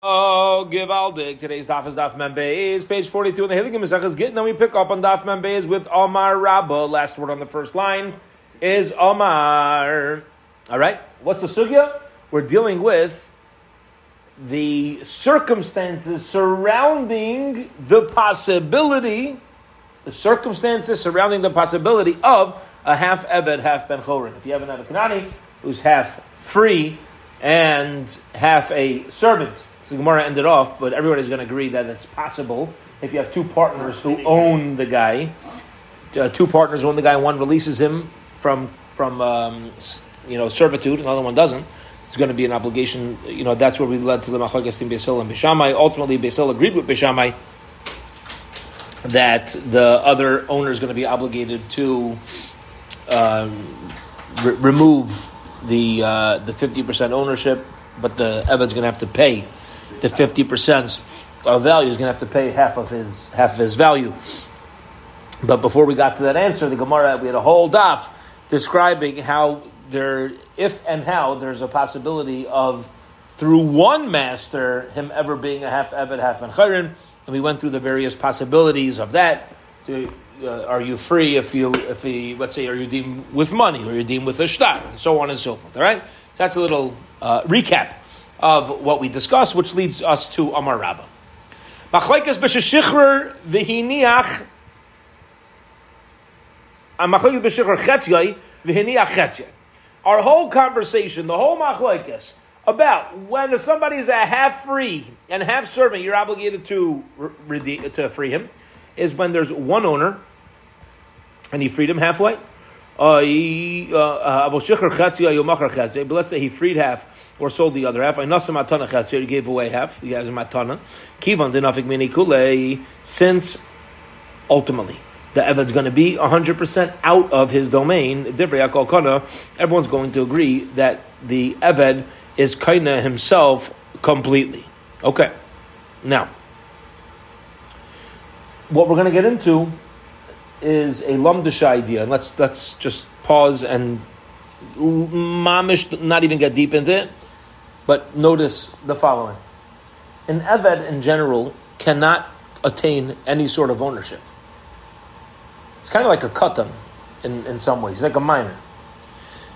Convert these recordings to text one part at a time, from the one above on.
Oh, give Aldig. Today's daf is daf Membeis, page 42 in the Hilligim Mesechus Git. Then we pick up on daf Membeis with Omar Rabba. Last word on the first line is Omar. All right, what's the sugya? We're dealing with the circumstances surrounding the possibility, the circumstances surrounding the possibility of a half Eved, half Ben Chorin. If you have an Kanani who's half free and half a servant, so Gemara ended off, but everybody's going to agree that it's possible if you have two partners who own the guy. Uh, two partners own the guy, one releases him from from um, you know servitude, another one doesn't. It's going to be an obligation. You know that's where we led to the Machagas in Beis Hillel and Beis Shammai. Ultimately, Beis Hillel agreed with Beis Shammai that the other owner is going to be obligated to um, re- remove the uh, the fifty percent ownership, but the Eved's going to have to pay the fifty percent of value is going to have to pay half of his half of his value. But before we got to that answer, the Gemara we had a whole daf describing how there, if and how there's a possibility of through one master him ever being a half Eved, half Enchayrin, and we went through the various possibilities of that. To, uh, are you free if you if he let's say are you deemed with money or you're deemed with a shtar and so on and so forth. All right, so that's a little uh, recap of what we discussed, which leads us to Amar Rabba. Machlekes b'sheshichrer v'hiniach. Machlekes b'sheshichrer v'hiniach. Our whole conversation, the whole machlekes about when somebody is a half free and half servant, you're obligated to to free him, is when there's one owner and he freed him halfway. Uh, uh, but let's say he freed half or sold the other half. He gave away half. He has a matana. Since ultimately the Eved's going to be 100% out of his domain, everyone's going to agree that the Eved is kaina himself completely. Okay. Now, what we're going to get into is a lumdish idea, and let's let's just pause and mamish, not even get deep into it, but notice the following: an eved in general cannot attain any sort of ownership. It's kind of like a katan in, in some ways, like a minor.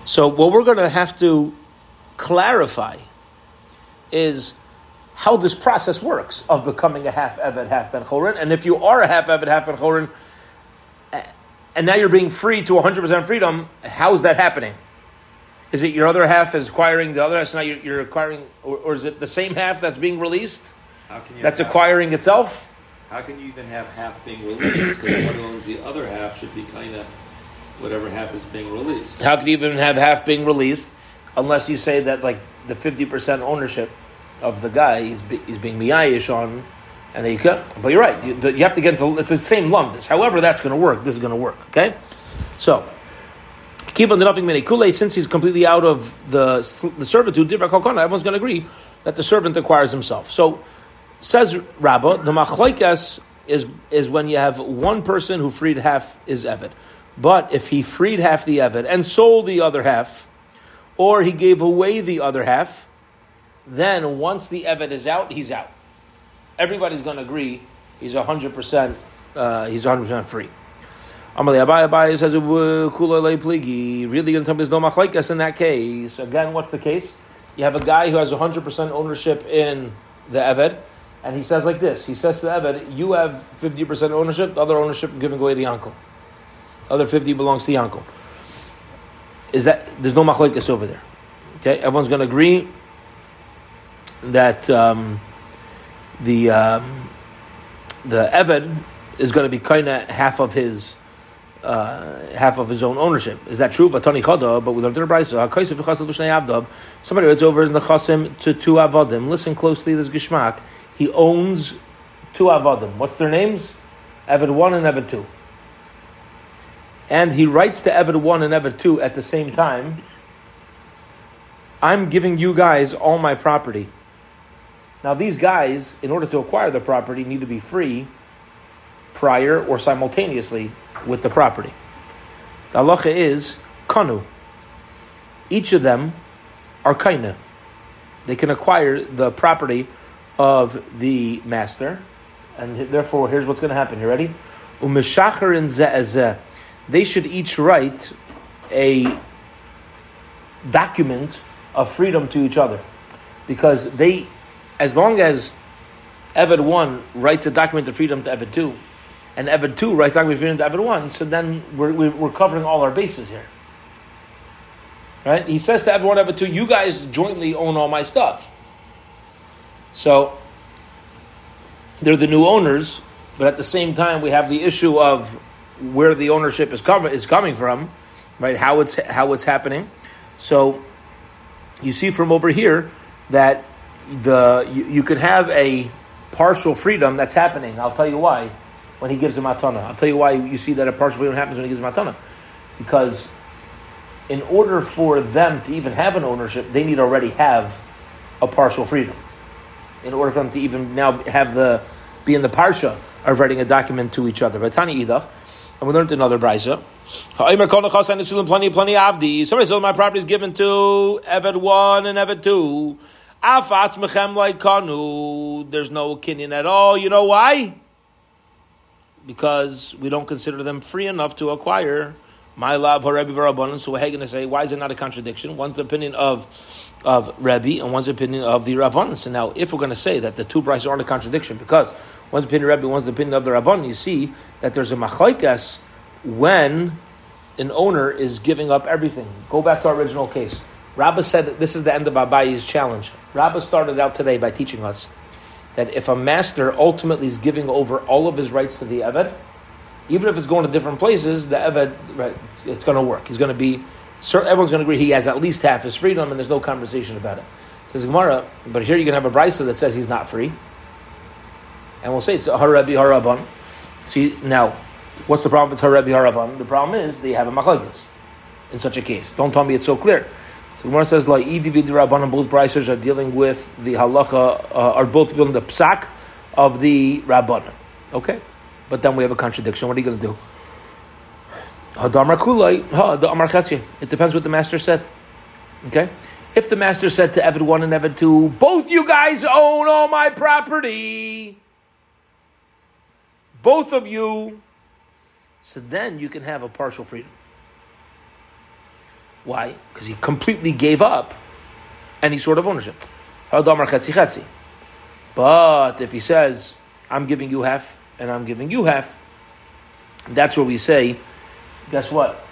So what we're going to have to clarify is how this process works of becoming a half eved, half ben chorin, and if you are a half eved, half ben chorin and now you're being free to 100% freedom, how's that happening? Is it your other half is acquiring the other half, so now you're, you're acquiring, or, or, is it the same half that's being released? that's acquiring half, itself? How can you even have half being released? Because one owns the other half should be kind of whatever half is being released. How can you even have half being released unless you say that like the 50% ownership of the guy he's, he's being miyayish on and you can. But you're right. You, you have to get into it's the same lumdus. However, that's going to work. This is going to work. Okay, so keep on developing many kule since he's completely out of the the servitude. Everyone's going to agree that the servant acquires himself. So says Rabbah, the machlaikas is is when you have one person who freed half is evid, but if he freed half the evid and sold the other half, or he gave away the other half, then once the evid is out, he's out everybody's going to agree he's 100%, uh, he's 100% free. Amalei Abai Abai says, Kula pligi. Really going to tell me there's no machlaikas in that case. Again, what's the case? You have a guy who has 100% ownership in the Eved, and he says like this. He says to the Eved, you have 50% ownership, the other ownership is giving away to the uncle. Other 50 belongs to the uncle. Is that, there's no machlaikas over there. Okay, everyone's going to agree that... Um, the um, the Eved is going to be kind of half of his uh, half of his own ownership. Is that true? But Chada, but we learned in the Brisa. Somebody writes over in the Chasim to two Avodim. Listen closely, this Gishmak. He owns two Avodim. What's their names? Eved 1 and Eved 2. And he writes to Eved 1 and Eved 2 at the same time. I'm giving you guys all my property. Now, these guys, in order to acquire the property, need to be free prior or simultaneously with the property. The halacha is kanu. Each of them are kaina. They can acquire the property of the master, and therefore here's what's going to happen. You ready? Umeshacharin ze'ezeh. They should each write a document of freedom to each other, because they, as long as Eved one writes a document of freedom to Eved two, and Eved two writes a document of freedom to Eved one, so then we're, we're covering all our bases here. Right? He says to everyone, Eved two, you guys jointly own all my stuff. So they're the new owners, but at the same time, we have the issue of where the ownership is is coming from, right? How it's how it's happening. So you see from over here that the you, you could have a partial freedom that's happening. I'll tell you why when he gives a matana. I'll tell you why you see that a partial freedom happens when he gives a matana. Because in order for them to even have an ownership, they need already have a partial freedom. In order for them to even now have the be in the parsha of writing a document to each other. But Tani Idach, and we learned another brisa. Somebody said oh, my property is given to Eved one and Eved two. Afatz mechem kanu. There's no kinyan at all. You know why? Because we don't consider them free enough to acquire my love Rebbe Varabanan. So we're going to say, why is it not a contradiction? One's the opinion of of Rebbe and one's opinion of the Rabbanan. So now, if we're going to say that the two brides aren't a contradiction, because one's opinion of Rebbe, one's the opinion of the Rabbanan, you see that there's a machlaikas when an owner is giving up everything. Go back to our original case. Rabbah said this is the end of Abayi's challenge. Rabbah started out today by teaching us that if a master ultimately is giving over all of his rights to the Eved, even if it's going to different places, the Eved, right, it's, it's going to work. He's going to be, everyone's going to agree he has at least half his freedom, and there's no conversation about it. Says Gemara, but here you can have a brisa that says he's not free, and we'll say it's Harabi Haraban. See now, what's the problem? If it's Harabi Haraban. The problem is they have a machlokes in such a case. Don't tell me it's so clear. So Gemara says like Idi Rabbanan, both brises are dealing with the halacha, uh, are both building the psak of the Rabbanan. Okay but then we have a contradiction. What are you going to do? It depends what the master said. Okay? If the master said to Eved 1 and Eved 2, both you guys own all my property, both of you, so then you can have a partial freedom. Why? Because he completely gave up any sort of ownership. But if he says, I'm giving you half, and I'm giving you half, that's where we say, guess what?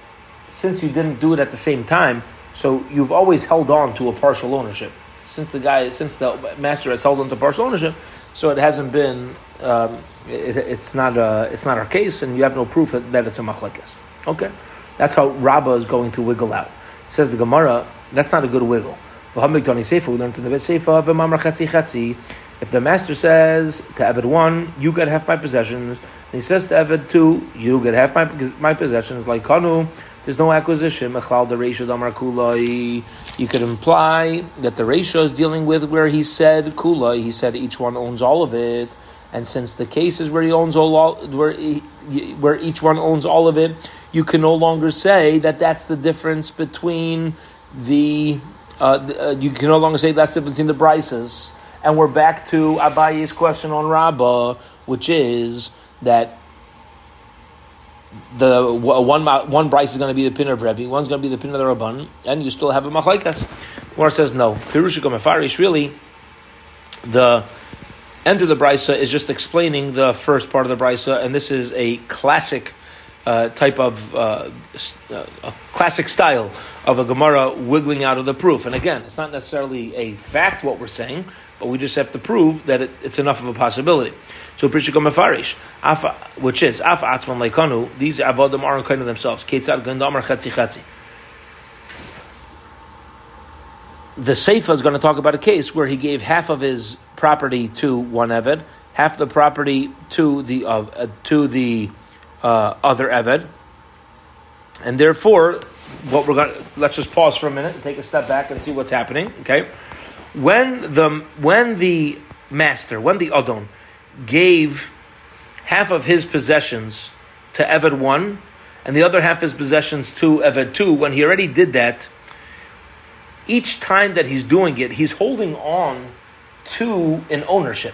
Since you didn't do it at the same time, so you've always held on to a partial ownership. Since the guy, since the master has held on to partial ownership, so it hasn't been, um, it, it's not a, it's not our case, and you have no proof that, that it's a machlekes. Okay, that's how Rabbah is going to wiggle out. Says the Gemara, that's not a good wiggle. We learned in the Bet Seifa, if the master says to Eved one, you get half my possessions, and he says to Eved two, you get half my my possessions, like Kanu, there's no acquisition. You could imply that the ratio is dealing with where he said kulai. He said each one owns all of it, and since the cases where he owns all, where he, where each one owns all of it, you can no longer say that that's the difference between the. Uh, uh, you can no longer say that's the difference between the brises and we're back to Abaye's question on Rabbah, which is that the one one Bryce is going to be the pin of Rebbe, one's going to be the pin of the Rabban, and you still have a machlaikas. Gemara says no. Pirushika Mefarish really the end of the brisa is just explaining the first part of the brisa, and this is a classic uh, type of uh, uh, a classic style of a Gemara wiggling out of the proof. And again, it's not necessarily a fact what we're saying, but we just have to prove that it, it's enough of a possibility. So Prishikam Mefarish, which is Afa Atzvan Leikanu, these Avodim aren't kind of themselves. Ketzad Gandamar Chatzi Chatzi. The Seifa is going to talk about a case where he gave half of his property to one Eved, half the property to the uh, to the uh, other Eved, and therefore, what we're going let's just pause for a minute and take a step back and see what's happening. Okay, when the when the master, when the Adon gave half of his possessions to Eved one, and the other half his possessions to Eved two, when he already did that, each time that he's doing it, he's holding on to an ownership.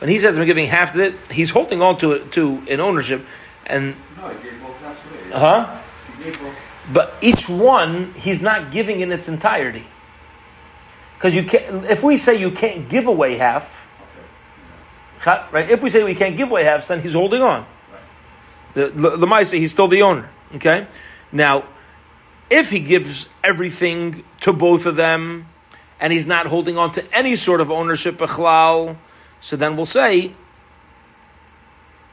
When he says I'm giving half to this, he's holding on to it to an ownership, and No, he gave both halves away. huh? He gave both. But each one he's not giving in its entirety. Because you can't. If we say you can't give away half, Okay. right? If we say we can't give away half, then he's holding on. The the Lamaisa, he's still the owner. Okay. Now, if he gives everything to both of them, and he's not holding on to any sort of ownership bechlal, so then we'll say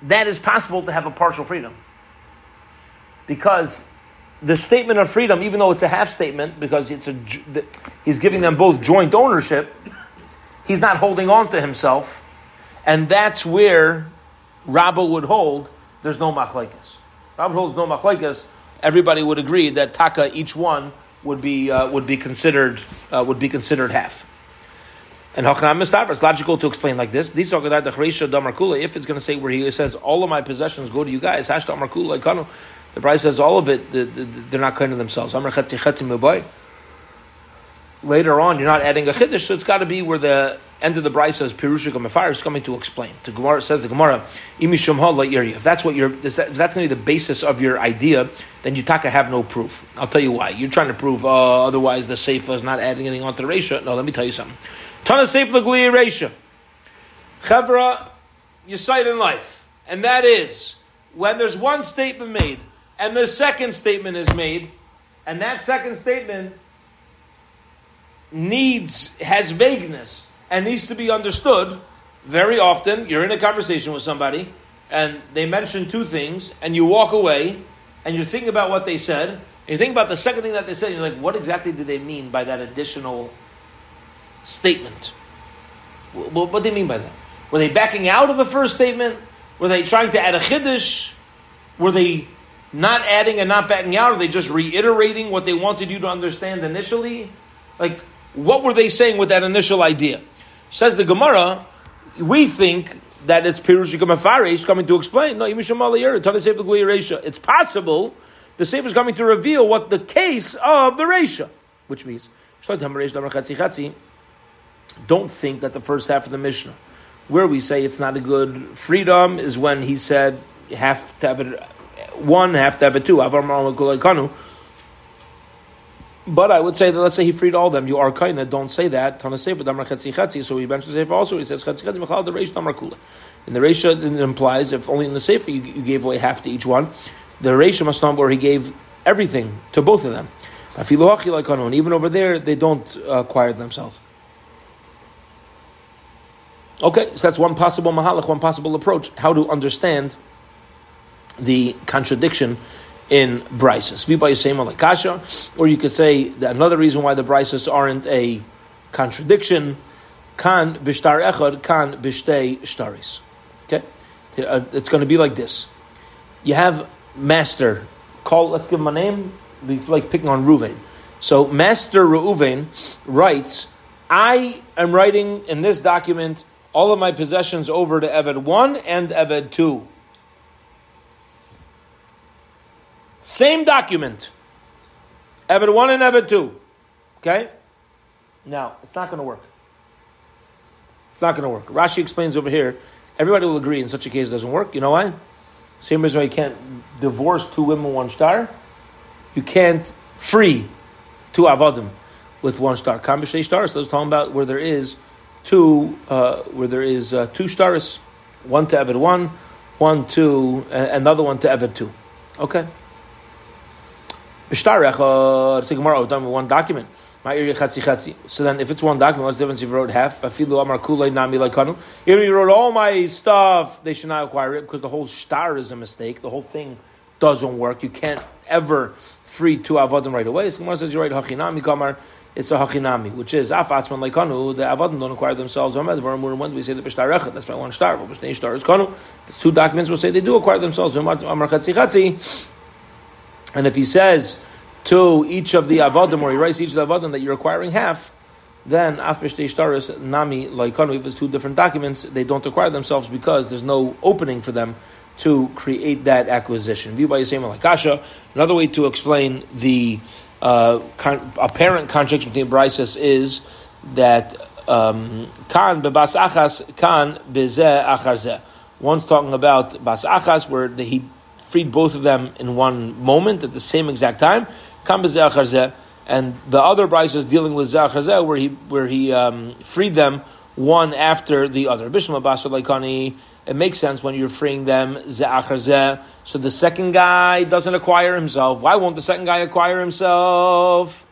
that is possible to have a partial freedom. Because the statement of freedom, even though it's a half statement, because it's a he's giving them both joint ownership, he's not holding on to himself, and that's where Rabba would hold. There's no machlekes. Rabba holds no machlekes. Everybody would agree that taka each one would be uh, would be considered uh, would be considered half. And Hachanam Mistaber, it's logical to explain like this. These are the Chreisha Damarkula. If it's going to say where he says all of my possessions go to you guys, Hash Damarkula. The price says all of it. the- the- They're not kind of themselves. Later on, you're not adding a chiddush, so it's got to be where the end of the bride says Pirushik Mefar is coming to explain. The Gemara says the Gemara If that's what you're, if that- if that's going to be the basis of your idea, then you taka have no proof. I'll tell you why. You're trying to prove uh, otherwise the Seifa is not adding anything onto the Resha. No, let me tell you something. Tana Seif L'Gli Resha. Chevra, you cite in life, and that is when there's one statement made and the second statement is made, and that second statement needs has vagueness and needs to be understood. Very often, you're in a conversation with somebody, and they mention two things, and you walk away, and you think about what they said. And you think about the second thing that they said, you're like, what exactly did they mean by that additional statement? Wh- wh- What do they mean by that? Were they backing out of the first statement? Were they trying to add a chiddush? Were they not adding and not backing out? Are they just reiterating what they wanted you to understand initially? Like, what were they saying with that initial idea? Says the Gemara, we think that it's Pirushika Mafarish coming to explain. No, it's possible the Sefer is coming to reveal what the case of the Resha, which means don't think that the first half of the Mishnah, where we say it's not a good freedom, is when he said half to have it one, half to have it two. Avar Ma'al Kulei Kanu. But I would say that let's say he freed all of them. You are kaina. Don't say that. Damar. So he mentions sefer also. He says chetzi the reish damar kula. And the reisha it implies if only in the sefer you, you gave away half to each one, the reisha must not where he gave everything to both of them. And even over there they don't uh, acquire themselves. Okay, so that's one possible mahalach, one possible approach. How to understand the contradiction in Bryces. Or you could say that another reason why the Bryces aren't a contradiction, kan bishtar echad, kan bishtei shtaris. Okay? Uh, It's going to be like this. You have master, call, let's give him a name, be like picking on Ruvain. So Master Reuven writes, I am writing in this document all of my possessions over to Eved 1 and Eved 2. Same document. Eved 1 and Eved 2. Okay? Now, it's not going to work. It's not going to work. Rashi explains over here, everybody will agree in such a case it doesn't work. You know why? Same reason why you can't divorce two women, one star. You can't free two avadim with one star. Kam b'shnei stars. So I was talking about where there is two, uh, where there is uh, two stars, one to Eved one, one to uh, another one to Eved two. Okay. B'shtar echad. It's a Gemara. Done with one document. My area. So then, if it's one document, what's the difference if you wrote half? Afilu. If you wrote all my stuff, they should not acquire it because the whole star is a mistake. The whole thing doesn't work. You can't ever free two avodim right away. So says you're right. Hachinami kamar. It's a hachinami, which is af atzman laikanu. The avodim don't acquire themselves. When we say the b'shtar echad? That's by one star. But b'shnei star is kanu. There's two documents will say they do acquire themselves. Amar chatzi. And if he says to each of the avodim, or he writes each of the avodim that you're acquiring half, then afishtei shtaris nami laikanu. If it's two different documents, they don't acquire themselves because there's no opening for them to create that acquisition. View by Yisema Lakasha. Another way to explain the uh, con- apparent contradiction between Bryces is that um, kan bebas achas, kan bezeh achar zeh. One's talking about bas achas, where the, he freed both of them in one moment at the same exact time. And the other brisa is dealing with zeh where he where he um, freed them one after the other. Bishma. It makes sense when you're freeing them. So the second guy doesn't acquire himself. Why won't the second guy acquire himself?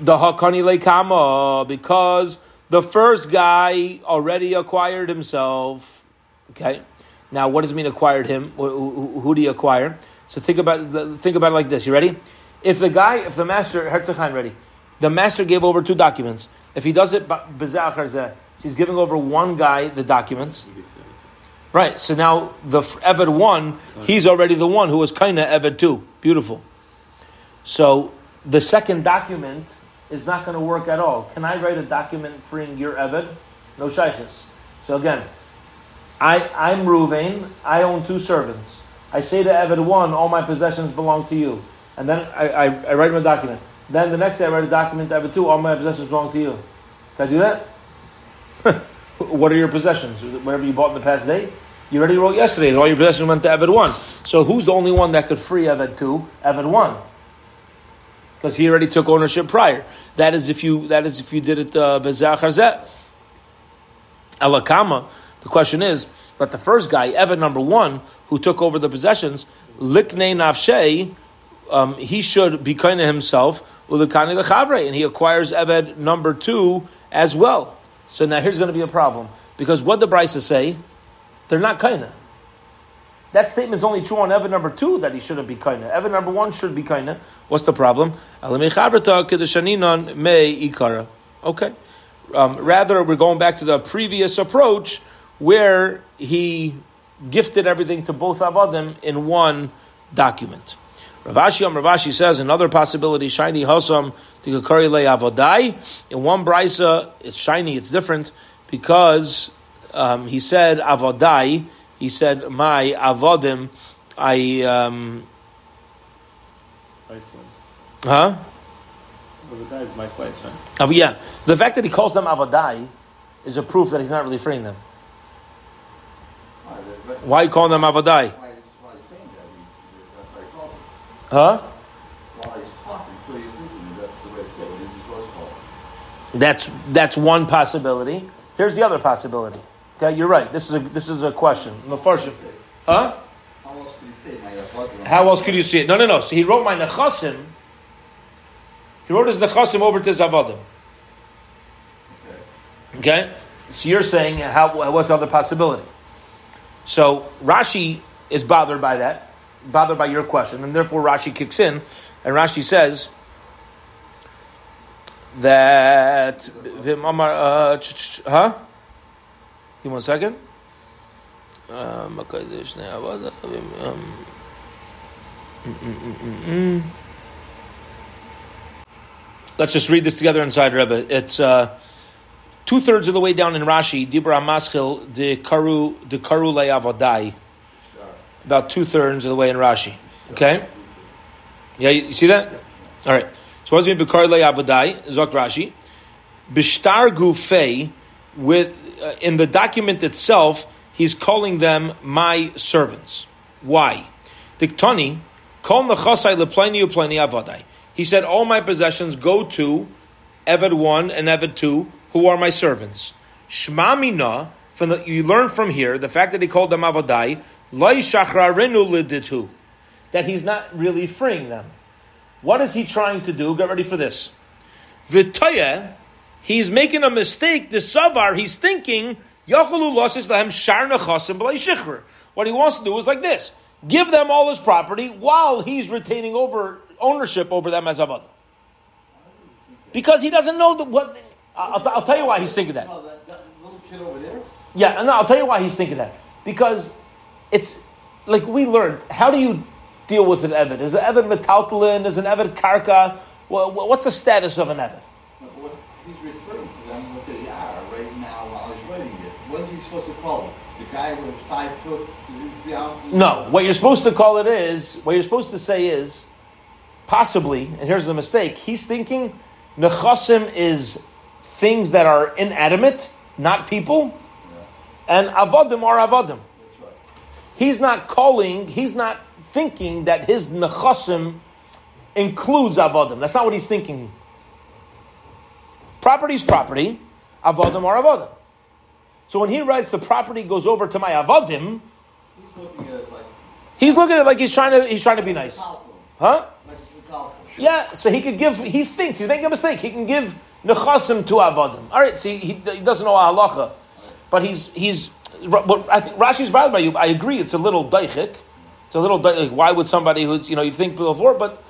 The hakani because the first guy already acquired himself. Okay. Now, what does it mean acquired him? Who, who, do you acquire? So think about think about it like this. You ready? If the guy, if the master Herzogheim ready, the master gave over two documents. If he does it he's giving over one guy the documents. Right. So now the Eved one, he's already the one who was kind of Eved two. Beautiful. So the second document is not going to work at all. Can I write a document freeing your Eved? No shaykhs. So again, I, I'm Ruvain, I own two servants. I say to Eved one, all my possessions belong to you. And then I, I, I write him a document. Then the next day I write a document to Eved two, all my possessions belong to you. Can I do that? what are your possessions? Whatever you bought in the past day? You already wrote yesterday that all your possessions went to Eved one. So who's the only one that could free Eved two? Eved one. Because he already took ownership prior. That is if you that is if you did it uh, bezeh Alakama. The question is, but the first guy, Evan number one, who took over the possessions, Likne Nafshe, um, he should be kind of himself, Ulikani Lechavre, and he acquires Eved number two as well. So now here's going to be a problem. Because what the Brisa say, they're not of. That statement is only true on Evan number two that he shouldn't be of. Evan number one should be of. What's the problem? Okay. Um, rather, we're going back to the previous approach where he gifted everything to both Avadim in one document. Rav Ashi Am Rav Ashi says another possibility, shiny hosam to Gakari Le Avodai. In one brisa, it's shiny, it's different, because um, he said Avodai, he said my Avodim, I um, Huh? Avodai is my slaves, right? Oh, yeah. The fact that he calls them Avodai is a proof that he's not really freeing them. Why, you calling them Avodai? Why why he's saying that? He's, that's why he called him. Huh? Talking, so he's. That's the way to say it. This is supposed to call him. That's that's one possibility. Here's the other possibility. Okay, you're right. This is a this is a question. Mefarshim. Huh? How else could say my Avodim? How else could you see it? No, no, no. So he wrote my nechasim. He wrote his nechasim over to Zavadim. Okay. Okay. So you're saying how? What's the other possibility? So Rashi is bothered by that, bothered by your question, and therefore Rashi kicks in, and Rashi says that uh, huh? Give me one second. Um, um, mm, mm, mm, mm. Let's just read this together inside Rebbe. It's uh, two thirds of the way down in Rashi. Dibra Maschil de Karu de Karu Avodai. About two thirds of the way in Rashi. Okay. Yeah, you, see that? All right. So what's mean Bekar Avodai? Zok Rashi. Bishtar Gufei with uh, in the document itself, he's calling them my servants. Why? Diktani, kol nachasai lepleni upleni avadai. He said, all my possessions go to Eved 1 and Eved 2, who are my servants. Shmamina, from the, you learn from here, the fact that he called them avadai, lai shachrarinu liditu, that he's not really freeing them. What is he trying to do? Get ready for this. Vitaya, he's making a mistake. The savar, he's thinking. What he wants to do is like this: give them all his property while he's retaining over ownership over them as avad. Because he doesn't know that what. I'll, I'll tell you why he's thinking that. Oh, that, that little kid over there? Yeah, no, I'll tell you why he's thinking that. Because it's like we learned. How do you deal with an evid? Is an evid metaltalin? Is an evid karka? Well, what's the status of an evid? What, he's referring to them what they are right now while he's writing it. What is he supposed to call them? The guy with five foot, three ounces? No, what you're supposed to call it is, what you're supposed to say is, possibly, and here's the mistake, he's thinking Nechasim is things that are inanimate, not people, and avodim are. Right. He's not calling, he's not thinking that his nechasim includes avodim. That's not what he's thinking. Property's property, avodim are avodim. So when he writes the property goes over to my avodim, He's looking at it like he's looking at it like he's trying to he's trying to be nice. Huh? Like it's a talcum. Yeah, so he could give, he thinks, he's making a mistake, he can give nechasim to avodim. All right, see, he, he doesn't know halacha, but he's, he's, but I think Rashi's bothered by you. I agree, it's a little daichik. It's a little, like, why would somebody who's, you know, you think before, but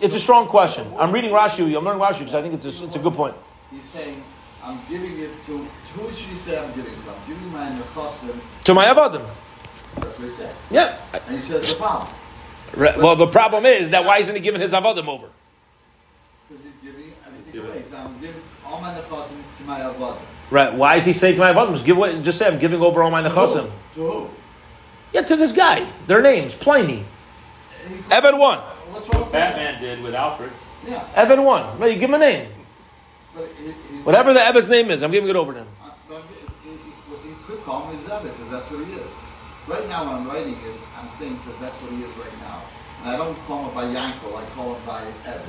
it's a strong question. I'm reading Rashi, I'm learning Rashi because I think it's a, it's a good point. He's saying, I'm giving it to, to who should he say I'm giving it to? I'm giving my nechasim. To my avodim. That's what he said. Yeah. And he says the problem. Re- Well, the problem is that why isn't he giving his avodim over? Because he's giving everything give away. it. He said, I'm giving all my nechasim to my avodim. Right, why is he saying to my avodim? Just give away, just say I'm giving over all my nechasim. To who? Yeah, to this guy. Their names, Pliny. Evan one. What's wrong with that? Batman did with Alfred. Yeah. Evan one. No, you give him a name. But he, he, Whatever the Evan's name is, I'm giving it over to him. Uh, he could call him his Evan because that's what he is. Right now, when I'm writing it, I'm saying because that's what he is right now. And I don't call him by Yankel, I call him by Evan.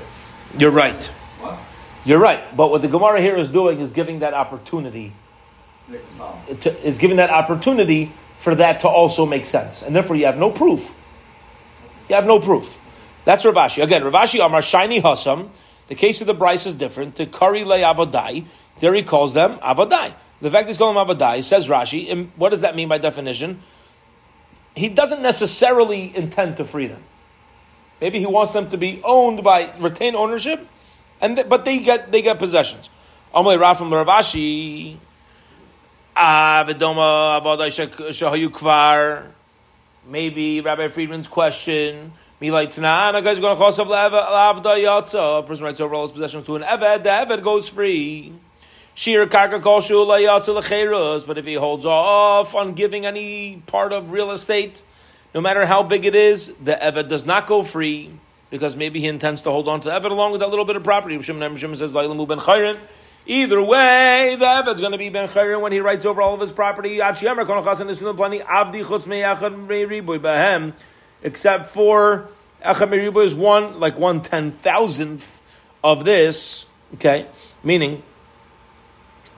You're right. What? You're right. But what the Gemara here is doing is giving that opportunity, to, is giving that opportunity for that to also make sense. And therefore you have no proof. You have no proof. That's Rav Ashi. Again, Rav Ashi Amar Shiny Hassam. The case of the Bryce is different. To Kari Le Avadai. There he calls them Avadai. The fact he's calling them Avadai, says Rashi, and what does that mean by definition? He doesn't necessarily intend to free them. Maybe he wants them to be owned by retain ownership, and but they get they get possessions. Amalei Rafram Ravashi. Ah, v'doma avadai she- shehayu kvar. Maybe Rabbi Friedman's question. Me like Tanana guys going to chosav lavda yatsa. A person writes over all his possessions to an eved. The eved goes free. Shir karka koshu layatsa lecherus. But if he holds off on giving any part of real estate, no matter how big it is, the eved does not go free because maybe he intends to hold on to the eved along with that little bit of property. Shimon says Lailamu ben Chayrin. Either way, the Eved's going to be Ben Chayrin when he writes over all of his property. Except for echad is one like one ten thousandth of this. Okay, meaning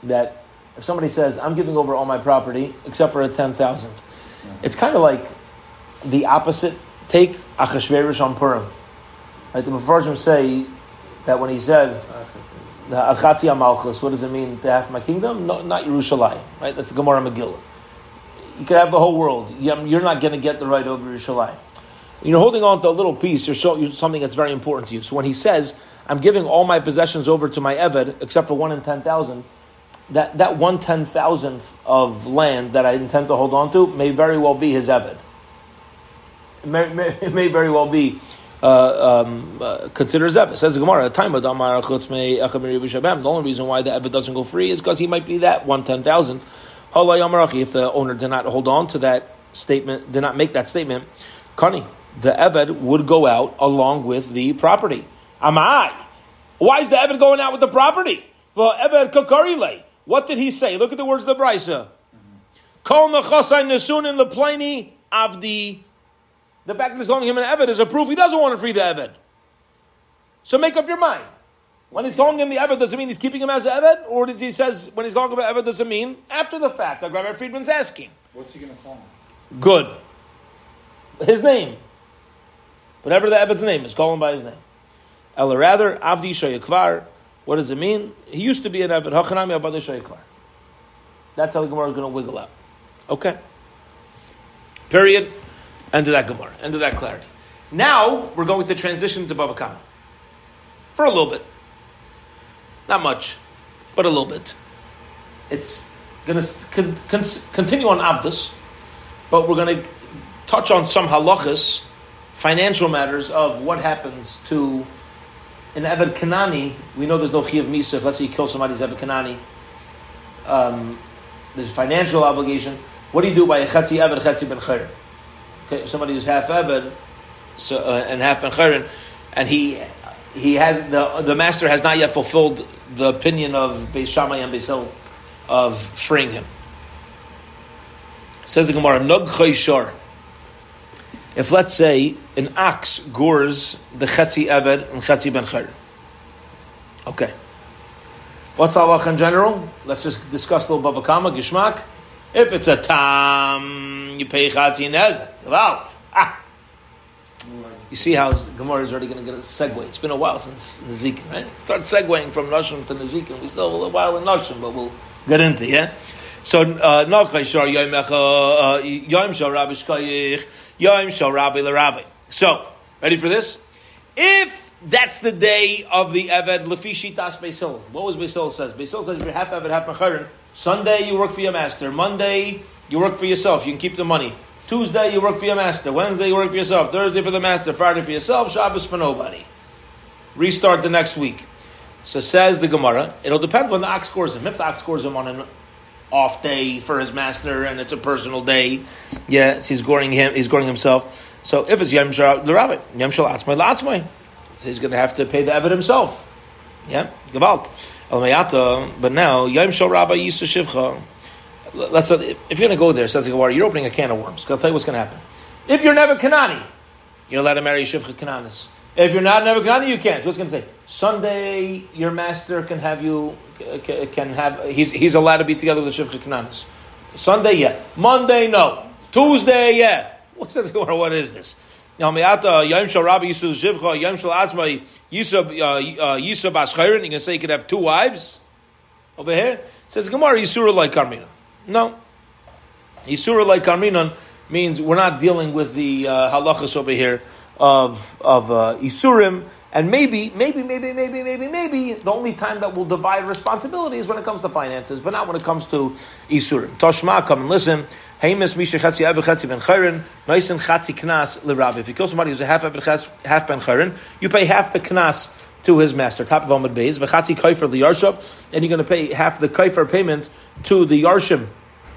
that if somebody says I'm giving over all my property except for a ten thousandth, it's kind of like the opposite take Achashverosh on Purim. Right, the Mepharshim say that when he said the Archatzia Malchus, what does it mean to have my kingdom? No, not Yerushalayim, right? That's the Gemara Megillah. You could have the whole world. You- You're not going to get the right over Yerushalayim. You're holding on to a little piece. You're something that's very important to you. So when he says, "I'm giving all my possessions over to my eved, except for one in ten thousand, that that one ten thousandth of land that I intend to hold on to may very well be his eved. It may, may, it may very well be uh, um, uh, Eved. Says the Gemara, time The only reason why the Eved doesn't go free is because he might be that one ten thousandth. If the owner did not hold on to that statement, did not make that statement, Kani, the Eved would go out along with the property. Am I? Why is the Eved going out with the property? The Eved Kakarile. What did he say? Look at the words of the Brisa. Kol Nachasai Nesun in the Pliny Avdi. The fact that he's calling him an Eved is a proof he doesn't want to free the Eved. So make up your mind. When he's calling him the Eved, does it mean he's keeping him as an Eved? Or does he says when he's calling him an Eved, does it mean after the fact, like Rabbi Friedman's asking? What's he going to call him? Good. His name. Whatever the Eved's name is, call him by his name. Ella rather, Avdi Shayakvar. What does it mean? He used to be an Eved. Hachanami Abadi Shayakvar. That's how the Gemara is going to wiggle out. Okay. Period. End of that Gemara. End of that clarity. Now we're going to transition to Bava Kama. For a little bit. Not much, but a little bit. It's going to con- con- continue on Avdus, but we're going to touch on some halachas, financial matters of what happens to an Eved Kanani. We know there's no Chiyav Misa. If let's say you kill somebody's Eved Kanani, um, there's a financial obligation. What do you do by a Chetzi Eved, Chetzi Ben Chayr? Okay, somebody who's half Eved so, uh, and half Ben and he he has the the master has not yet fulfilled the opinion of Beis Shammai and Beis Hillel of freeing him. Says the Gemara, Nog Shor. If let's say an ox gores the Chetzi Eved and Chetzi Ben. Okay. What's Allah in general? Let's just discuss a little Bava Kama, Gishmak. If it's a tam, you pay Chatzi Nezek. Ah. You see how Gemara is already going to get a segue. It's been a while since Nezikin, right? Start segueing from Nashim to Nezikin. We still have a while in Nashim, but we'll get into it, yeah. So uh, Nachay Shar Yom uh, Yom Shar Rabbi Shkayich Yom Rabbi. So ready for this? If that's the day of the Eved Lefi Tas Beis Hillel. What was Beis Hillel says? Beis Hillel says if you're half Eved, half Mecharin. Sunday you work for your master. Monday you work for yourself. You can keep the money. Tuesday you work for your master. Wednesday you work for yourself. Thursday for the master. Friday for yourself. Shabbos for nobody. Restart the next week. So says the Gemara. It'll depend when the ox scores him. If the ox scores him on an off day for his master and it's a personal day, yes, he's goring him. He's goring himself. So if it's Yom the Rabbit, Yom Shal Atzmai Latzmai, so he's going to have to pay the Evid himself. Yeah, Gevalt. But now Yom Shal Rabbi Yisa Shivcha let's if you're going to go there, says the Gemara, you're opening a can of worms. I'll tell you what's going to happen. If you're never Kanani, you're allowed to marry Shivcha Kananis. If you're not never Kanani, you can't. What's going to say? Sunday, your master can have you can have he's he's allowed to be together with the Shivcha Kananis. Sunday, yeah. Monday, no. Tuesday, yeah. What says? What is this? Yom Shal Rabbi Yisrael Shivcha Yom Shal Azma Yisab uh, uh, Aschayrin. You can say you could have two wives over here. It says Gemara Yisura like Carmina. No. Isura like Karminon means we're not dealing with the uh, halachas over here of of uh, Isurim, and maybe, maybe, maybe, maybe, maybe, maybe the only time that we'll divide responsibility is when it comes to finances, but not when it comes to Isurim. Toshma, come and listen. Haimis Misha Chatzi Ever Chatzi Ben Chayrin, Noisin Chatzi Knas Lirav. If you kill somebody who's a half Ever half Ben Chayrin, you pay half the Knas to his master. Top of Amud Beis, V'chatzi Kaifer Liyarshav, and you're going to pay half the Kaifer payment to the Yarshim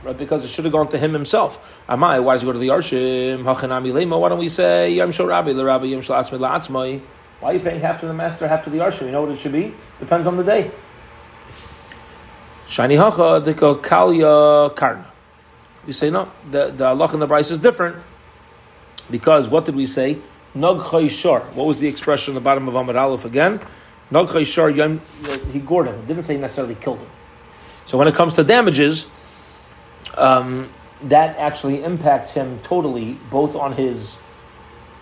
right? Because it should have gone to him himself. Amai, why does he go to the Yarshim? Hachanami Lema, why don't we say Yom Shor Rabbi, the Rabbi Yom Shal Atzmai La'atzmai? Why are you paying half to the master, half to the Yarshim? You know what it should be? Depends on the day. Shani Hacha, Diko Kalya Karna. We say no, the, the Allah in the Bryce is different. Because what did we say? Nog Shor. What was the expression on the bottom of Amar Aleph again? Nog Shor, he gored him. It didn't say necessarily killed him. So when it comes to damages, um, that actually impacts him totally, both on his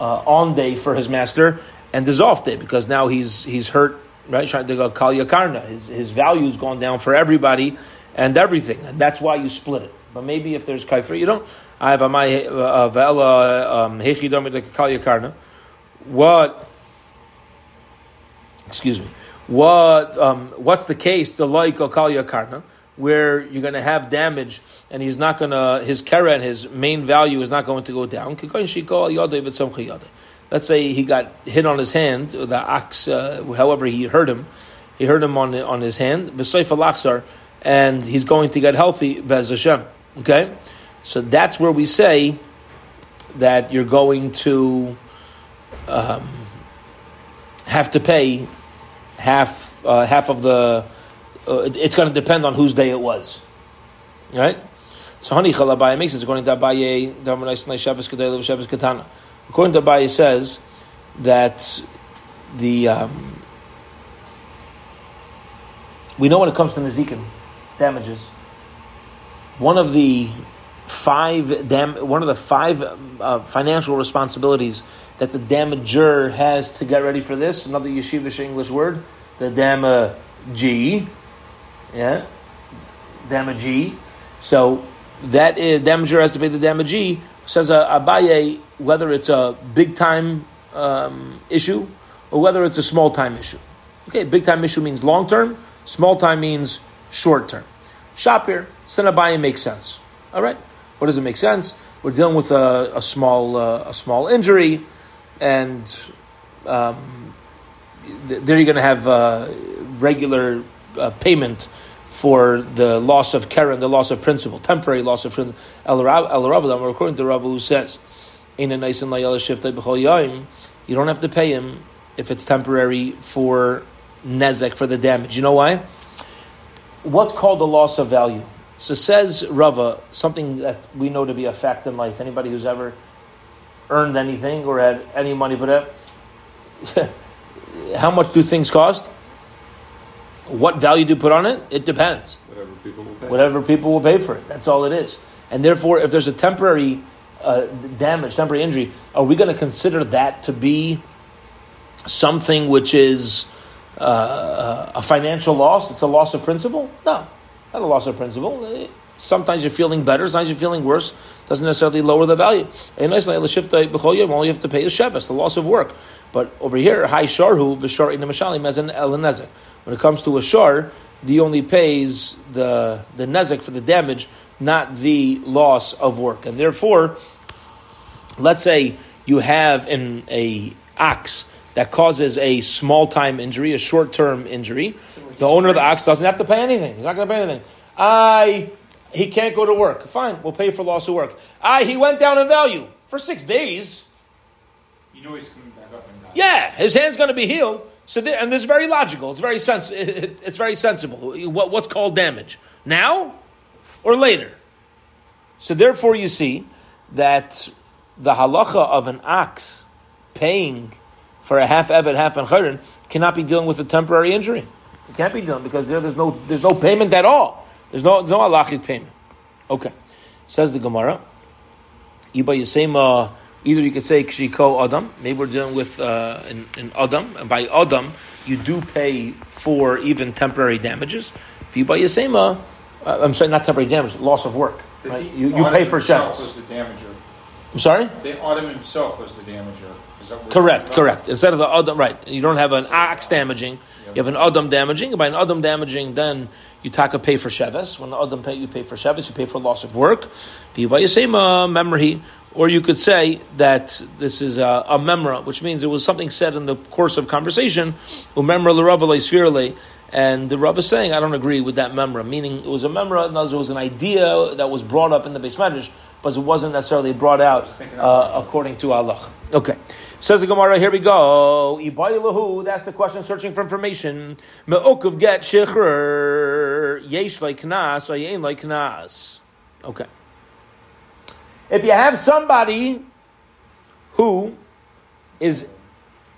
uh, on day for his master and his off because now he's he's hurt. Right, trying to go karna. His his value's gone down for everybody and everything, and that's why you split it. But maybe if there's kaifer, you don't. I have a my vela um, hechidom kalya karna. What? Excuse me. What? Um, what's the case? The like kalya karna where you're going to have damage and he's not going to, his keren, his main value is not going to go down. Let's say he got hit on his hand, the ox, uh, however he hurt him, he hurt him on, on his hand, and he's going to get healthy, Bez Hashem. Okay? So that's where we say that you're going to um, have to pay half, uh, half of the uh, it's going to depend on whose day it was, right? So Hani Chalabai makes it according to Abaye, Katana. According to Abaye says that the um, we know when it comes to Nezikin damages, one of the five dam- one of the five uh, financial responsibilities that the damager has to get ready for this, another yeshivish English word, the damager yeah, damagee. So that is, damager has to pay the damagee. Says uh, Abaye whether it's a big time um, issue or whether it's a small time issue. Okay, big time issue means long term. Small time means short term. Shop here, Shapir, Sinabaye makes sense. All right, what does it make sense? We're dealing with a, a small uh, a small injury, and um, there you're going to have uh, regular uh, payment for the loss of keren, the loss of principle, temporary loss of. El according to Rabba, who says, "In a nice and you don't have to pay him if it's temporary for nezek for the damage. You know why? What's called the loss of value. So says Rava something that we know to be a fact in life. Anybody who's ever earned anything or had any money put up, uh, how much do things cost? What value do you put on it? It depends. Whatever people will pay. Whatever people will pay for it. That's all it is. And therefore, if there's a temporary uh, damage, temporary injury, are we going to consider that to be something which is uh, a financial loss? It's a loss of principle? No, not a loss of principle. Sometimes you're feeling better, sometimes you're feeling worse. Doesn't necessarily lower the value. All you have to pay is shevis, the loss of work. But over here, high sharhu v'shar inamashali mezen el nezek. When it comes to a shar, the only pays the the nezek for the damage, not the loss of work. And therefore, let's say you have an a ox that causes a small time injury, a short term injury. The owner of the ox doesn't have to pay anything. He's not going to pay anything. I he can't go to work. Fine, we'll pay for loss of work. I he went down in value for six days. You know he's coming back up and down. Yeah, his hand's going to be healed. So, there, and this is very logical. It's very sens- it, it- It's very sensible. What, what's called damage now or later? So, therefore, you see that the halacha of an ox paying for a half evet, half ben cannot be dealing with a temporary injury. It can't be done because there, there's no there's no payment at all. There's no no halachic payment. Okay, says the Gemara. Iba Yisema, either you could say Kshiko Adam, maybe we're dealing with uh, in, in Adam, and by Adam, you do pay for even temporary damages. Iba Yisema, uh, I'm sorry, not temporary damage, loss of work. Right? the You, you pay for shadows. was the damager. I'm sorry? The Adam himself was the damager. Is that what Correct, correct. Instead of the Adam, right. You don't have an ox damaging, you have an Adam damaging. By an Adam damaging, then you taka pay for Sheves. When the Adam pay, you pay for Sheves, you pay for loss of work. By Yisema, memory. Or you could say that this is a, a memra, which means it was something said in the course of conversation, umemra l'rava le'sfirle, and the Rav is saying, I don't agree with that memra, meaning it was a memra, in other it was an idea that was brought up in the base medrash, but it wasn't necessarily brought out uh, according to Allah. Okay. Says the Gemara, here we go. Ibayilahu, that's the question, searching for information. Me'ukuv get shichr, yesh like knas, or like knas. Okay. If you have somebody who is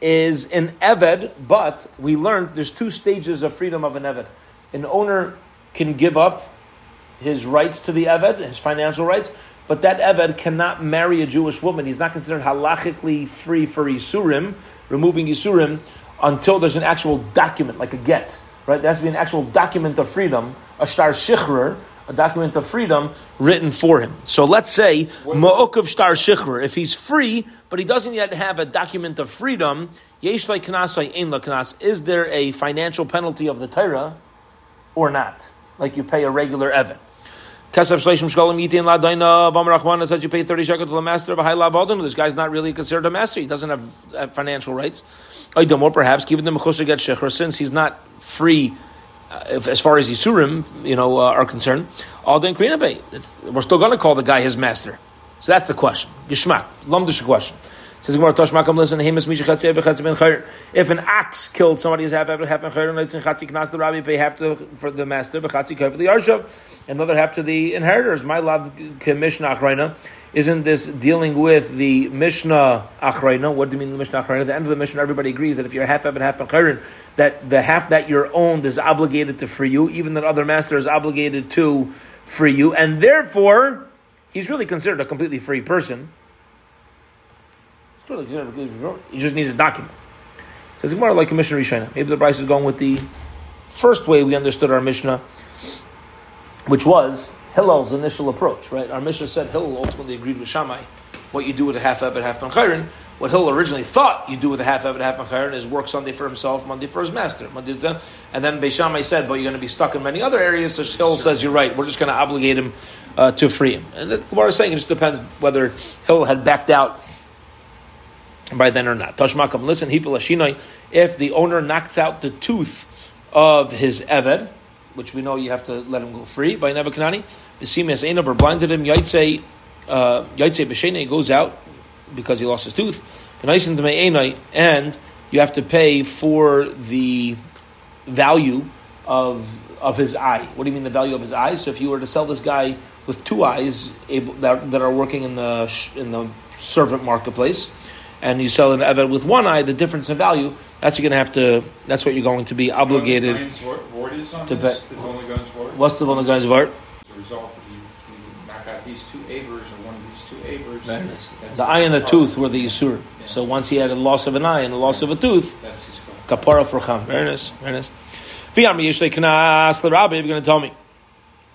is an eved, but we learned there's two stages of freedom of an eved. An owner can give up his rights to the eved, his financial rights, but that eved cannot marry a Jewish woman. He's not considered halachically free for Yisurim, removing Yisurim, until there's an actual document, like a get. Right? There has to be an actual document of freedom, a shtar shichrer, a document of freedom written for him. So let's say ma'okav shtar shichrer, if he's free, but he doesn't yet have a document of freedom, yesh like knas ein knas, is there a financial penalty of the Torah or not? Like you pay a regular Evan. Kasav Shleishim Shkolim Yitin La Daina Vam Rachmana says you pay 30 shekels to the master of a high lav This guy's not really considered a master. He doesn't have, financial rights. Or perhaps given the a chusha get shecher, since he's not free if, as far as Yisurim, you know, uh, are concerned. All den Krinabe. We're still going to call the guy his master. So that's the question. Gishmak. Lumdish question. Says Gemara Toshmakam listen Hemus Misha Chatzi Ever Ben Chayr. If an ox killed somebody who's half ever half ben Chayr, and it's in Chatzi Knas the Rabbi pay half to, for the master, but Chatzi for the Yarshav, another half to the inheritors. My love Mishnah Achrayna. Isn't this dealing with the Mishnah Achrayna? What do you mean the Mishnah Achrayna? At the end of the Mishnah, everybody agrees that if you're half ever half ben Chayr, that the half that you're owned is obligated to free you, even that other master is obligated to free you, and therefore he's really considered a completely free person. He's really considered a completely free person. He just needs a document. Says Gemara like Commissioner Rishayna. Maybe the price is going with the first way we understood our Mishnah, which was Hillel's initial approach. Right? Our Mishnah said Hillel ultimately agreed with Shammai. What you do with a half evet, half ben chayrin. What Hillel originally thought you do with a half evet, half ben chayrin is work Sunday for himself, Monday for his master. Monday to, and then Beis Shammai said, but you're going to be stuck in many other areas. So Hillel says, you're right. We're just going to obligate him uh, to free him. And the Gemara is saying it just depends whether Hillel had backed out by then or not. Tashmakam, listen, Hipul if the owner knocks out the tooth of his Eved, which we know you have to let him go free by Nebuchadnezzar, Vesimas Einav or blinded him, Yaitse, uh, Beshene goes out because he lost his tooth, and you have to pay for the value of of his eye. What do you mean the value of his eye? So if you were to sell this guy with two eyes able, that, that are working in the in the servant marketplace, and you sell an evet with one eye, the difference in value that's you're going to have to. That's what you're going to be obligated. Guns Vort is on to this? pay- The only guns Vort? What's the guys vart? As result, you, you knock out these two avers or one of these two avers. The eye and the tooth were the yisur. Yeah. So once he had a loss of an eye and a loss of a tooth, That's his call. kapara for cham. Very nice. Very nice. V'yam yishlei knas l'rabbi. You're going to tell me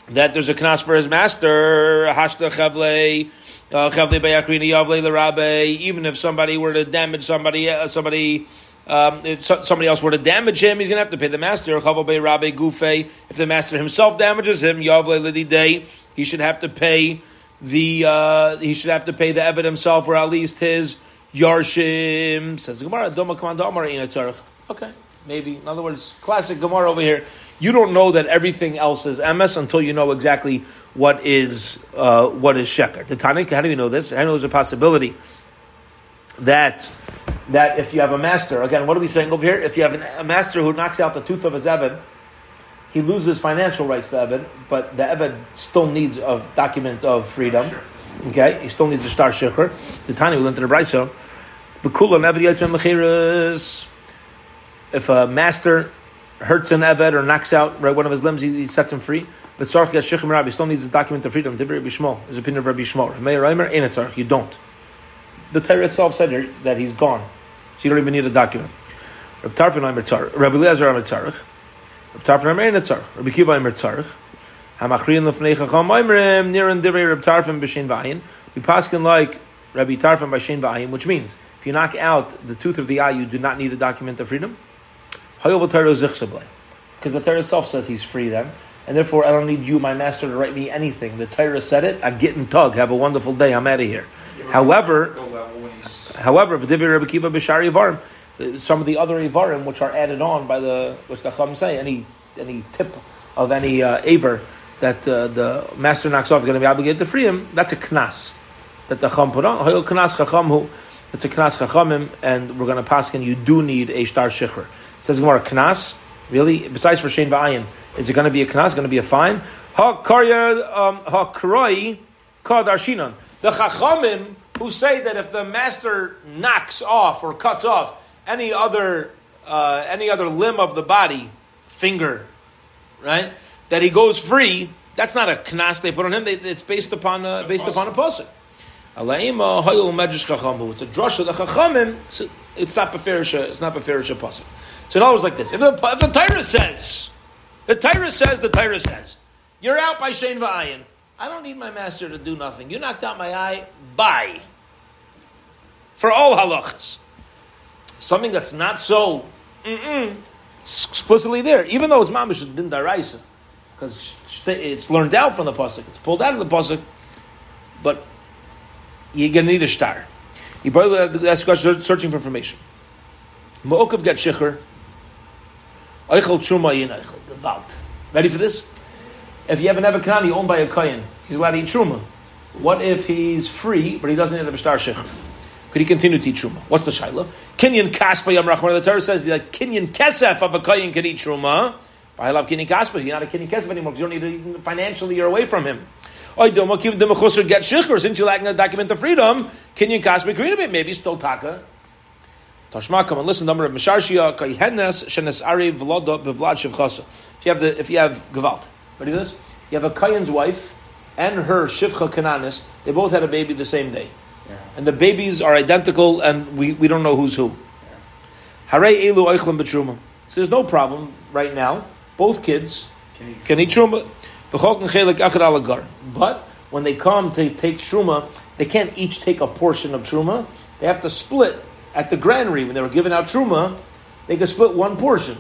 that there's a knas for his master. Hashta chavlei. Uh, Chavlei bayakrini yavlei l'rabbi. Even if somebody were to damage somebody, uh, somebody, um, if so- somebody else were to damage him, he's going to have to pay the master. Chavel bay rabbi gufei. If the master himself damages him, he should have to pay the. Uh, he should have to pay the evid himself, or at least his yarshim. Says the Gemara, Doma Kamanda Amar Ina Tzarech. Okay, maybe. In other words, classic Gemara over here. You don't know that everything else is MS until you know exactly what is uh, what is sheker. The Tanakh, how do you know this? I know there's a possibility that that if you have a master, again, what are we saying over here? If you have an, a master who knocks out the tooth of his Evan, he loses financial rights to Evan, but the Evan still needs a document of freedom. Okay, he still needs a star shecher. The Tani we learned in the Braiso. Bekula and Eved Yitzman Mechiras. If a master hurts an Eved or knocks out right, one of his limbs, he, he sets him free. But Gas Shechem Rabbi still needs a document of freedom. Divri Rabbi Shmuel is opinion of Rabbi Shmuel. Meir Reimer, ain't it? You don't. The Torah itself said that he's gone, so you don't even need a document. Rabbi Tarfon Reimer Tzarch. Rabbi Eliezer Reimer Tzarch. Rabbi Tarfon Reimer ain't it. Rabbi Kiva Reimer Tzarch. Hamachriin lefnei chacham oimrim niran divrei Reb Tarfon b'shein v'ayin. We paskin like Rabbi Tarfon b'shein v'ayin, which means if you knock out the tooth of the eye, you do not need a document of freedom. Because the Torah itself says he's free then, and therefore I don't need you, my master, to write me anything. The Torah said it. I get in tug. Have a wonderful day. I'm out of here. However, However, some of the other Ivarim which are added on by the which the Chum say, any any tip of any uh, Aver that uh, the master knocks off is going to be obligated to free him, that's a knas that the Chum put on. It's a knas chachamim, and we're going to pass and you do need a star shicher. It says Gemara, knas, really? Besides for Shein Ba'ayin, is it going to be a knas, going to be a fine? Ha karya, um, ha. The chachamim who say that if the master knocks off or cuts off any other uh, any other limb of the body, finger, right, that he goes free. That's not a knas they put on him. They, it's based upon a, based upon a pasuk. Alaima hoyel medrash chachamu. It's a drush of the chachamim. It's not beferisha. It's not beferisha pasuk. So in words, like this: if the if the Torah says, the Torah says, the Torah says, you're out by shein va'ayin. I don't need my master to do nothing. You knocked out my eye. Bye. For all halachas, something that's not so explicitly there, even though it's mamish din daraisa, because it's learned out from the pasuk. It's pulled out of the pasuk, but you're gonna need a star. You probably ask question searching for information. Ma'okav get shicher. Eichel truma yin eichel gewalt. Ready for this? If you have an Evakanani owned by a kohen, he's allowed to eat truma. What if he's free, but he doesn't have a star shicher? Could he continue to eat truma? What's the shaila? Kinyan kaspa yam rachman. The Torah says that kinyan kesef of a kohen can eat truma. I love kinyan kaspa. You're not a kinyan kesef anymore because you don't need to, financially. You're away from him. Oy domo kiv the chusser get shicher since you're lacking a document of freedom. Kaspa green a bit maybe still taka. Tashma, come and listen. Number of misharshia kaihenes shenes ari vlodo bevlad shivchasa. If you have the if you have gevalt, ready for this? You have a kohen's wife and her shivcha kananis. They both had a baby the same day yeah. and the babies are identical, and we, we don't know who's who. Hare elu oichlim b'truma. So there's no problem right now. Both kids Can can eat truma. B'chok and chelik achad alagar. But when they come to take truma, they can't each take a portion of truma. They have to split at the granary when they were giving out truma. They can split one portion.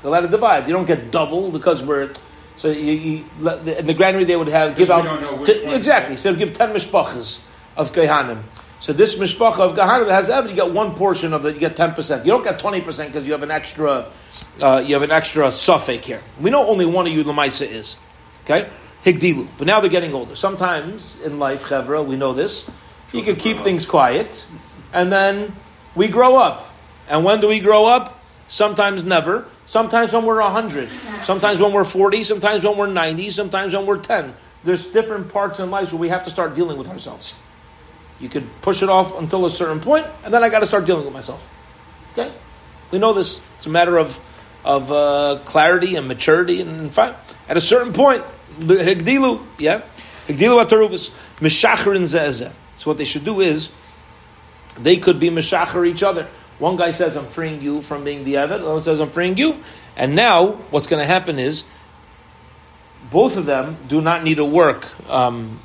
They're allowed to divide. You don't get double because we're so you, you, in the granary they would have give out don't know which t- one. exactly. So they would give ten mishpachas of Gehanim. So this mishpacha of Gehanim has ever you get one portion of it. You get ten percent. You don't get twenty percent because you have an extra. Uh, you have an extra suffix here. We know only one of you lemaisa is. Okay, higdilu. But now they're getting older. Sometimes in life, chevra, we know this. You can keep things quiet, and then we grow up. And when do we grow up? Sometimes never. Sometimes when we're 100. Sometimes when we're 40. Sometimes when we're 90. Sometimes when we're 10. There's different parts in life where we have to start dealing with ourselves. You could push it off until a certain point, and then I got to start dealing with myself. Okay? We know this. It's a matter of, of uh, clarity and maturity. And fine. At a certain point, higdilu, yeah? Higdilu ataruvus, mishacharin zezeh. So what they should do is, they could be mishachar each other. One guy says, I'm freeing you from being the Eved. Another one says, I'm freeing you. And now, what's going to happen is, both of them do not need to work um,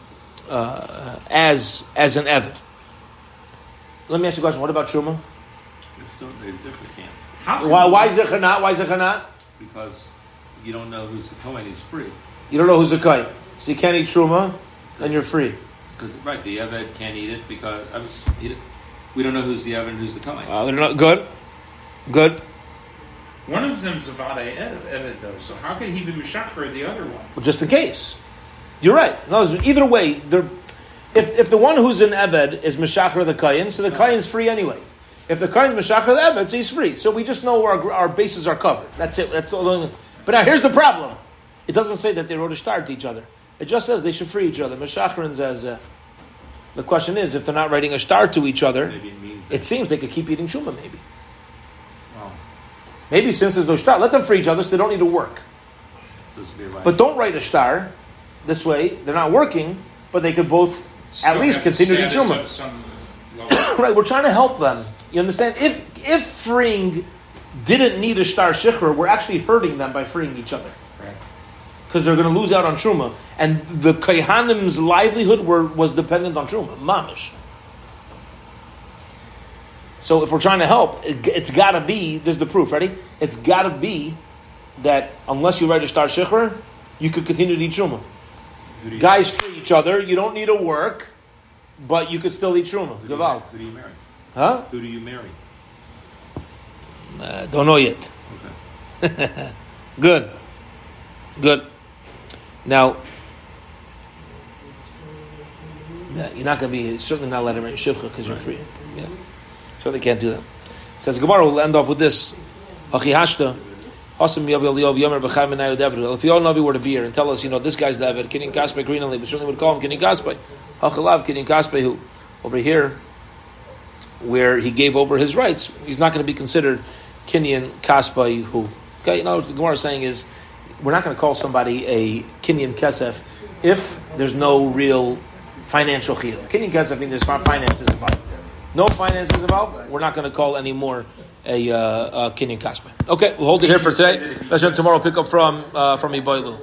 uh, as as an Eved. Let me ask you a question. What about Truma? It's still, they zipper can't. How can Why, you- why Zechanat? Why Zechanat? Because you don't know who's the Kohen, he's free. You don't know who's a kite. So you can't eat Truma, then you're free. Because, right, the Eved can't eat it because I mean, eat it. we don't know who's the Eved and who's the Kohen. Uh, they're not- good. Good. One of them's a Vada Evid, though, so how could he be Meshachar the other one? Well, just in case. You're right. Either way, they're, if, if the one who's in Eved is Meshachar the Kayan, so the Kayan's free anyway. If the Kayan's Meshachar the Eved, so he's free. So we just know our, our bases are covered. That's it. That's all. But now here's the problem. It doesn't say that they wrote a star to each other. It just says they should free each other. Meshachar and Zezeh. Uh, the question is, if they're not writing a star to each other, it it seems they could keep eating Shuma, maybe. well, Maybe since there's no star, let them free each other so they don't need to work. so this would be right. But don't write a star. This way, they're not working, but they could both at least continue to status Chuma. of some level. right, we're trying to help them. You understand? If if freeing didn't need a star shikhr, we're actually hurting them by freeing each other. Because they're going to lose out on Truma. And the Kayhanim's livelihood were, was dependent on Truma, mamish. So if we're trying to help, it, it's got to be, there's the proof, ready? It's got to be that unless you write a star shikhr, you could continue to eat Truma. Who do you- Guys free each other, you don't need to work, but you could still eat Truma. who do? Who do you marry? Huh? Who do you marry? Uh, don't know yet. Okay. Good. Good. Now, you're not going to be certainly not letting marry shivcha because you're free. Yeah, certainly can't do that. It says Gemara. We'll end off with this. Hachihashta. Hasam Yav Yal Yov Yomer B'chai Menayu Devru. If Yol Navi were to be here and tell us, you know, this guy's David, Kinin Kaspe Greenly, we certainly would call him Kinin Kaspe. Hachalav Kinin Kaspe, who over here, where he gave over his rights, he's not going to be considered Kinyan Kaspe, who. Okay, you know what the Gemara is saying is, we're not going to call somebody a Kenyan Kesef if there's no real financial chiyuv. Kinyan Kesef means there's finances involved. No finances involved, we're not going to call anymore a, uh, a Kinyan Kaspe. Okay, we'll hold it here for today. Let's tomorrow pick up from uh, from Iboilu.